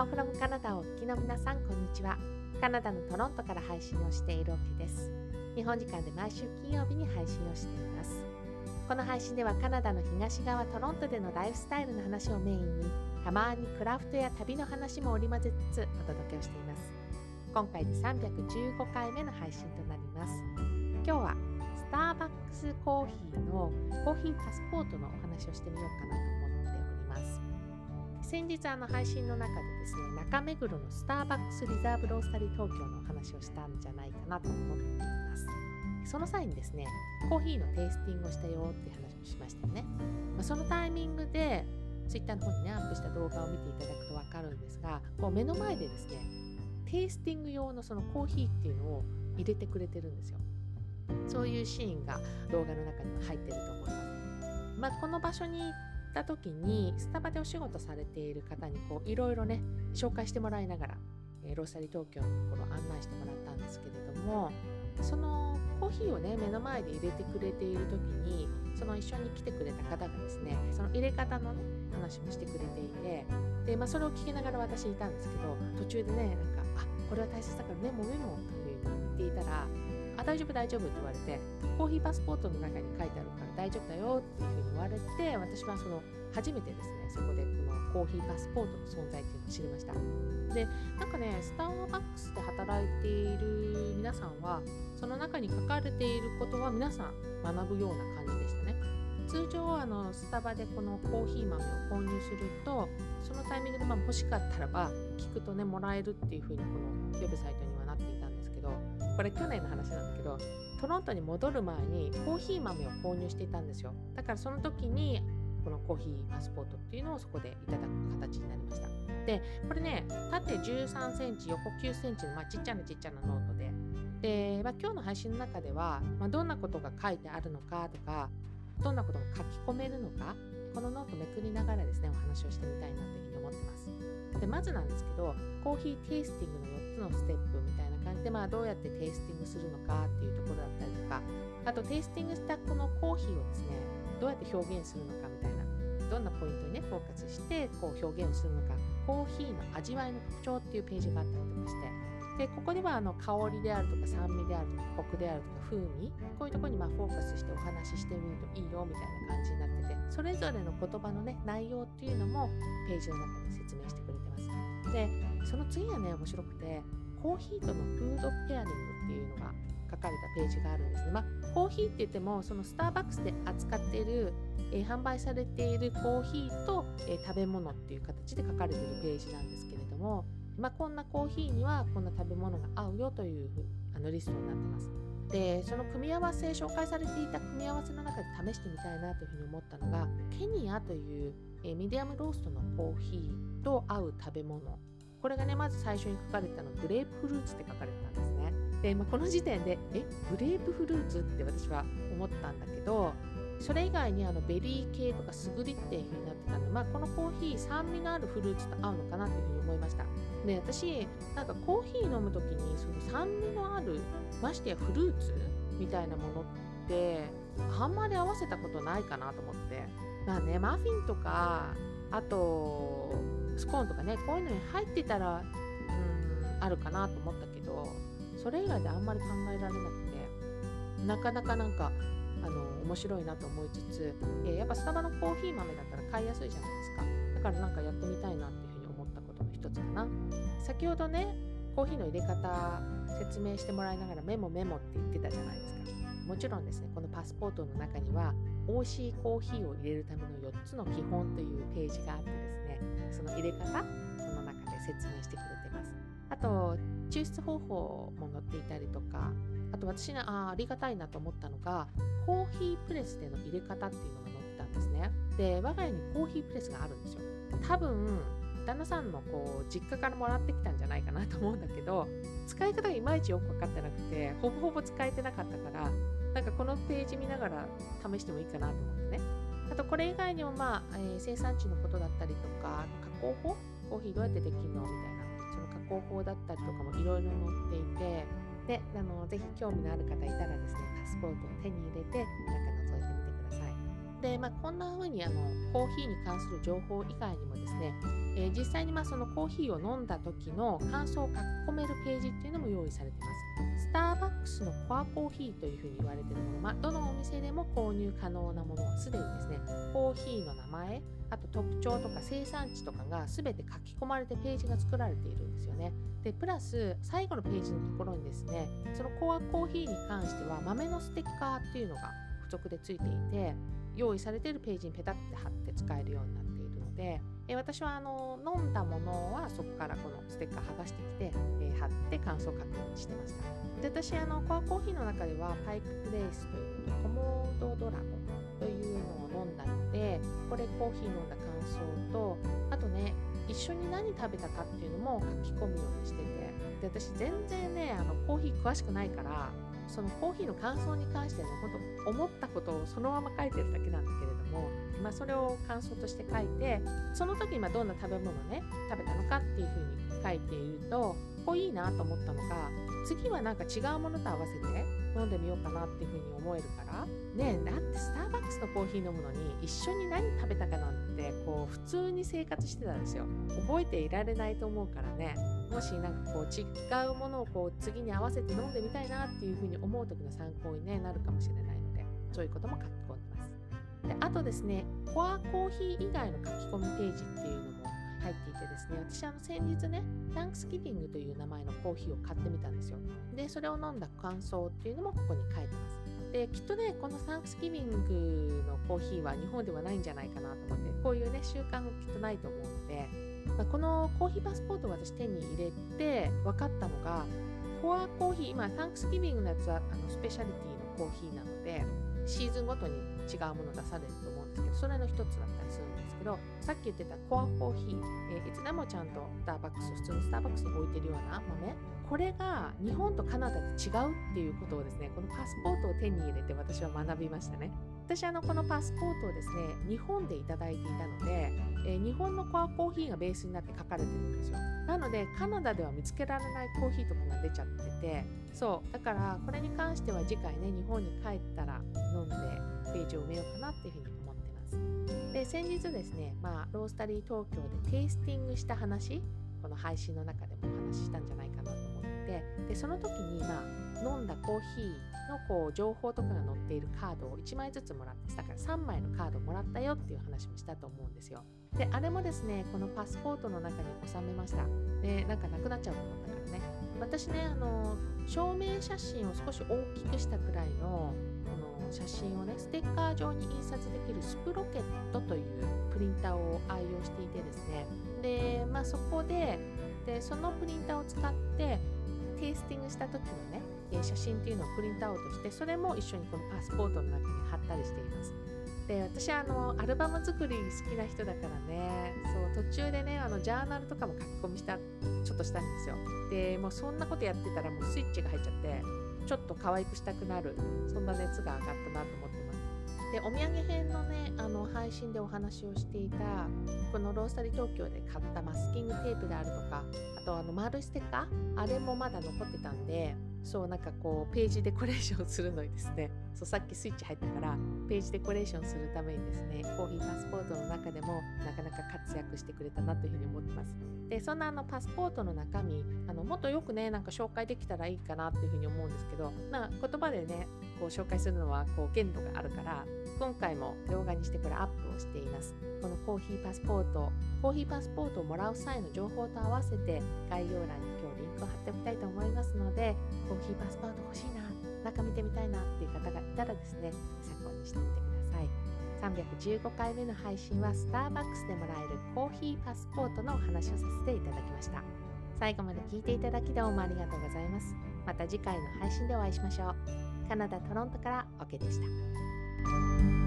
Ciao from カナダをお聞きの皆さん、こんにちは。カナダのトロントから配信をしているオケです。日本時間で毎週金曜日に配信をしています。この配信ではカナダの東側トロントでのライフスタイルの話をメインに、たまにクラフトや旅の話も織り交ぜつつお届けをしています。今回で315回目の配信となります。今日はスターバックスコーヒーのコーヒーパスポートのお話をしてみようかなと思っております。先日あの配信の中でですね中目黒のスターバックスリザーブロースタリー東京のお話をしたんじゃないかなと思っています。その際にですねコーヒーのテイスティングをしたよって話をしましたよね、まあ、そのタイミングで Twitter の方にねアップした動画を見ていただくと分かるんですがこう目の前でですねテイスティング用のそのコーヒーっていうのを入れてくれてるんですよ。そういうシーンが動画の中には入ってると思います。まあ、この場所にった時にスタバでお仕事されている方にこういろいろね紹介してもらいながら、えー、ローサリー東京のところを案内してもらったんですけれどもそのコーヒーをね目の前で入れてくれている時にその一緒に来てくれた方がですねその入れ方のね話もしてくれていてで、まあ、それを聞きながら私いたんですけど途中でねなんか「あこれは大切だからメモメモ」というふうに言っていたらあ大丈夫大丈夫って言われてコーヒーパスポートの中に書いてあるから大丈夫だよっていうふうに言われて私はその初めてですねそこでこのコーヒーパスポートの存在っていうのを知りました。でなんかねスターバックスで働いている皆さんはその中に書かれていることは皆さん学ぶような感じでしたね。通常あのスタバでこのコーヒー豆を購入するとそのタイミングでま欲しかったらば聞くとねもらえるっていうふうにこのウェブサイトにはなっていたんですけどこれ去年の話なんだけどトロントに戻る前にコーヒー豆を購入していたんですよ。だからその時にこのコーヒーパスポートっていうのをそこでいただく形になりました。でこれね縦13センチ横9センチの、まあ、ちっちゃなちっちゃなノートで。で、まあ、今日の配信の中では、まあ、どんなことが書いてあるのかとかどんなことが書き込めるのかこのノートめくりながらですねお話をしてみたいなというふうに思ってます。でまずなんですけどコーヒーテイスティングの4つのステップみたいな感じで、まあ、どうやってテイスティングするのかっていうところだったりとかあとテイスティングしたこのコーヒーをですねどうやって表現するのかみたいなどんなポイントにねフォーカスしてこう表現をするのかコーヒーの味わいの特徴っていうページがあったりとかしてでここではあの香りであるとか酸味であるとかコクであるとか風味こういうところにまフォーカスしてお話ししてみるといいよみたいな感じになっててそれぞれの言葉のね内容っていうのもページの中で説明してくれてますでその次はね面白くてコーヒーとのフードペアリングっていうのが書かれたページがあるんですね。まあ、コーヒーって言ってもそのスターバックスで扱っている、えー、販売されているコーヒーと、えー、食べ物っていう形で書かれているページなんですけれども、まあ、こんなコーヒーにはこんな食べ物が合うよというあのリストになってます。でその組み合わせ紹介されていた組み合わせの中で試してみたいなというふうに思ったのがケニアという、え、ミディアムローストのコーヒーと合う食べ物これがねまず最初に書かれたのグレープフルーツって書かれてたんですねで、まあ、この時点でえグレープフルーツって私は思ったんだけどそれ以外にあのベリー系とかすぐりっていう風になってたので、まあ、このコーヒー酸味のあるフルーツと合うのかなというふうに思いました。で私なんかコーヒー飲む時にその酸味のあるましてやフルーツみたいなものってあんまり合わせたことないかなと思って。まあねマフィンとかあとスコーンとかねこういうのに入ってたらうんあるかなと思ったけどそれ以外であんまり考えられなくて。なかなかなんかあの面白いなと思いつつ、えー、やっぱスタバのコーヒー豆だったら買いやすいじゃないですか。だからなんかやってみたいなっていうふうに思ったことの一つかな。先ほどねコーヒーの入れ方説明してもらいながらメモメモって言ってたじゃないですか。もちろんですねこのパスポートの中には美味しいコーヒーを入れるための4つの基本というページがあってですねその入れ方その中で説明してくれてあと抽出方法も載っていたりとかあと私ねあありがたいなと思ったのがコーヒープレスでの入れ方っていうのが載ってたんですね。で我が家にコーヒープレスがあるんですよ。多分旦那さんのこう実家からもらってきたんじゃないかなと思うんだけど使い方がいまいちよく分かってなくてほぼほぼ使えてなかったからなんかこのページ見ながら試してもいいかなと思ってね。あとこれ以外にもまあ、えー、生産地のことだったりとか加工法？コーヒーどうやってできるの？みたいな。加工法だったりとかもいろいろ載っていてであのぜひ興味のある方いたらですねパスポートを手に入れて中で、まあ、こんな風にあのコーヒーに関する情報以外にもですね、えー、実際にまあそのコーヒーを飲んだ時の感想を書き込めるページっていうのも用意されています。スターバックスのコアコーヒーというふうに言われているもの、まあ、どのお店でも購入可能なものはすでにですね、コーヒーの名前、あと特徴とか生産地とかが全て書き込まれてページが作られているんですよね。で、プラス最後のページのところにですね、そのコアコーヒーに関しては豆のステッカーっていうのが付属でついていて、用意されているページにペタッて貼って使えるようになっているので、え私はあの飲んだものはそこからこのステッカー剥がしてきて、え貼って感想を書くようにしてました。で私あのコアコーヒーの中ではパイクプレイスというとコモードドラゴンというのを飲んだのでこれコーヒー飲んだ感想とあとね一緒に何食べたかっていうのも書き込むようにしててで私全然ねあのコーヒー詳しくないからそのコーヒーの感想に関してね本当思ったことをそのまま書いてるだけなんだけれども、まあ、それを感想として書いてその時今どんな食べ物ね食べたのかっていうふうに書いているとこいいなと思ったのが次はなんか違うものと合わせて飲んでみようかなっていうふうに思えるから。ねだってスターバックスのコーヒー飲むのに一緒に何食べたかなんてこう普通に生活してたんですよ。覚えていられないと思うからね。もしなんかこう違うものをこう次に合わせて飲んでみたいなっていうふうに思う時の参考に、ね、なるかもしれないのでそういうことも書き込んでます。であとですねコアコーヒー以外の書き込みページっていうのもてですね私あの先日ね Thanksgiving という名前のコーヒーを買ってみたんですよ。でそれを飲んだ感想っていうのもここに書いてます。できっとねこの Thanksgiving のコーヒーは日本ではないんじゃないかなと思ってこういうね習慣がきっとないと思うので、まあ、このコーヒーパスポートを私手に入れて分かったのがコアコーヒー今 Thanksgiving のやつはあのスペシャリティのコーヒーなのでシーズンごとに違うもの出されると思うんですけどそれの一つだったりするけどさっき言ってたコアコーヒー、えー、いつでもちゃんとスターバックス普通のスターバックスに置いてるような豆これが日本とカナダで違うっていうことをですねこのパスポートを手に入れて私は学びましたね。私あのこのパスポートをですね日本でいただいていたので、えー、日本のコアコーヒーがベースになって書かれてるんですよ。なのでカナダでは見つけられないコーヒーとかが出ちゃっててそうだからこれに関しては次回ね日本に帰ったら飲んでページを埋めようかなっていうふうに思ってで先日ですね、まあ、ロースタリー東京でテイスティングした話この配信の中でもお話ししたんじゃないかなと思ってでその時に、まあ、飲んだコーヒーのこう情報とかが載っているカードを1枚ずつもらってだから3枚のカードもらったよっていう話もしたと思うんですよ。であれもですねこのパスポートの中に収めました。でなんかなくなっちゃうと思ったからね。私ねあの証明写真を少し大きくしたくらいの写真をねステッカー状に印刷できるスプロケットというプリンターを愛用していてですね。で、まあ、そこででそのプリンターを使ってテイスティングした時のね写真っていうのをプリントアウトしてそれも一緒にこのパスポートの中に貼ったりしています。で私あのアルバム作り好きな人だからねそう途中でねあのジャーナルとかも書き込みしたちょっとしたんですよ。でもうそんなことやってたらもうスイッチが入っちゃってちょっと可愛くしたくなる。そんな熱が上がったなと思ってます。でお土産編のねあの配信でお話をしていたこのロースタリー東京で買ったマスキングテープであるとかあとあの丸いステッカーあれもまだ残ってたんでそうなんかこうページデコレーションするのにですねそうさっきスイッチ入ったからページデコレーションするためにですねコーヒーパスポートの中でもなかなか活躍してくれたなというふうに思ってます。でそんなあのパスポートの中身あのもっとよくねなんか紹介できたらいいかなというふうに思うんですけどまあ言葉でねこう紹介するのはこう限度があるから今回も動画にしてこれアップをしています。このコーヒーパスポートコーヒーパスポートをもらう際の情報と合わせて概要欄に今日リンクを貼っておきたいと思いますのでコーヒーパスポート欲しいな中見てみたいなっていう方がいたらですね参考にしてみてください。315回目の配信はスターバックスでもらえるコーヒーパスポートのお話をさせていただきました。最後まで聞いていただきどうもありがとうございます。また次回の配信でお会いしましょう。カナダ・トロントからオケでした。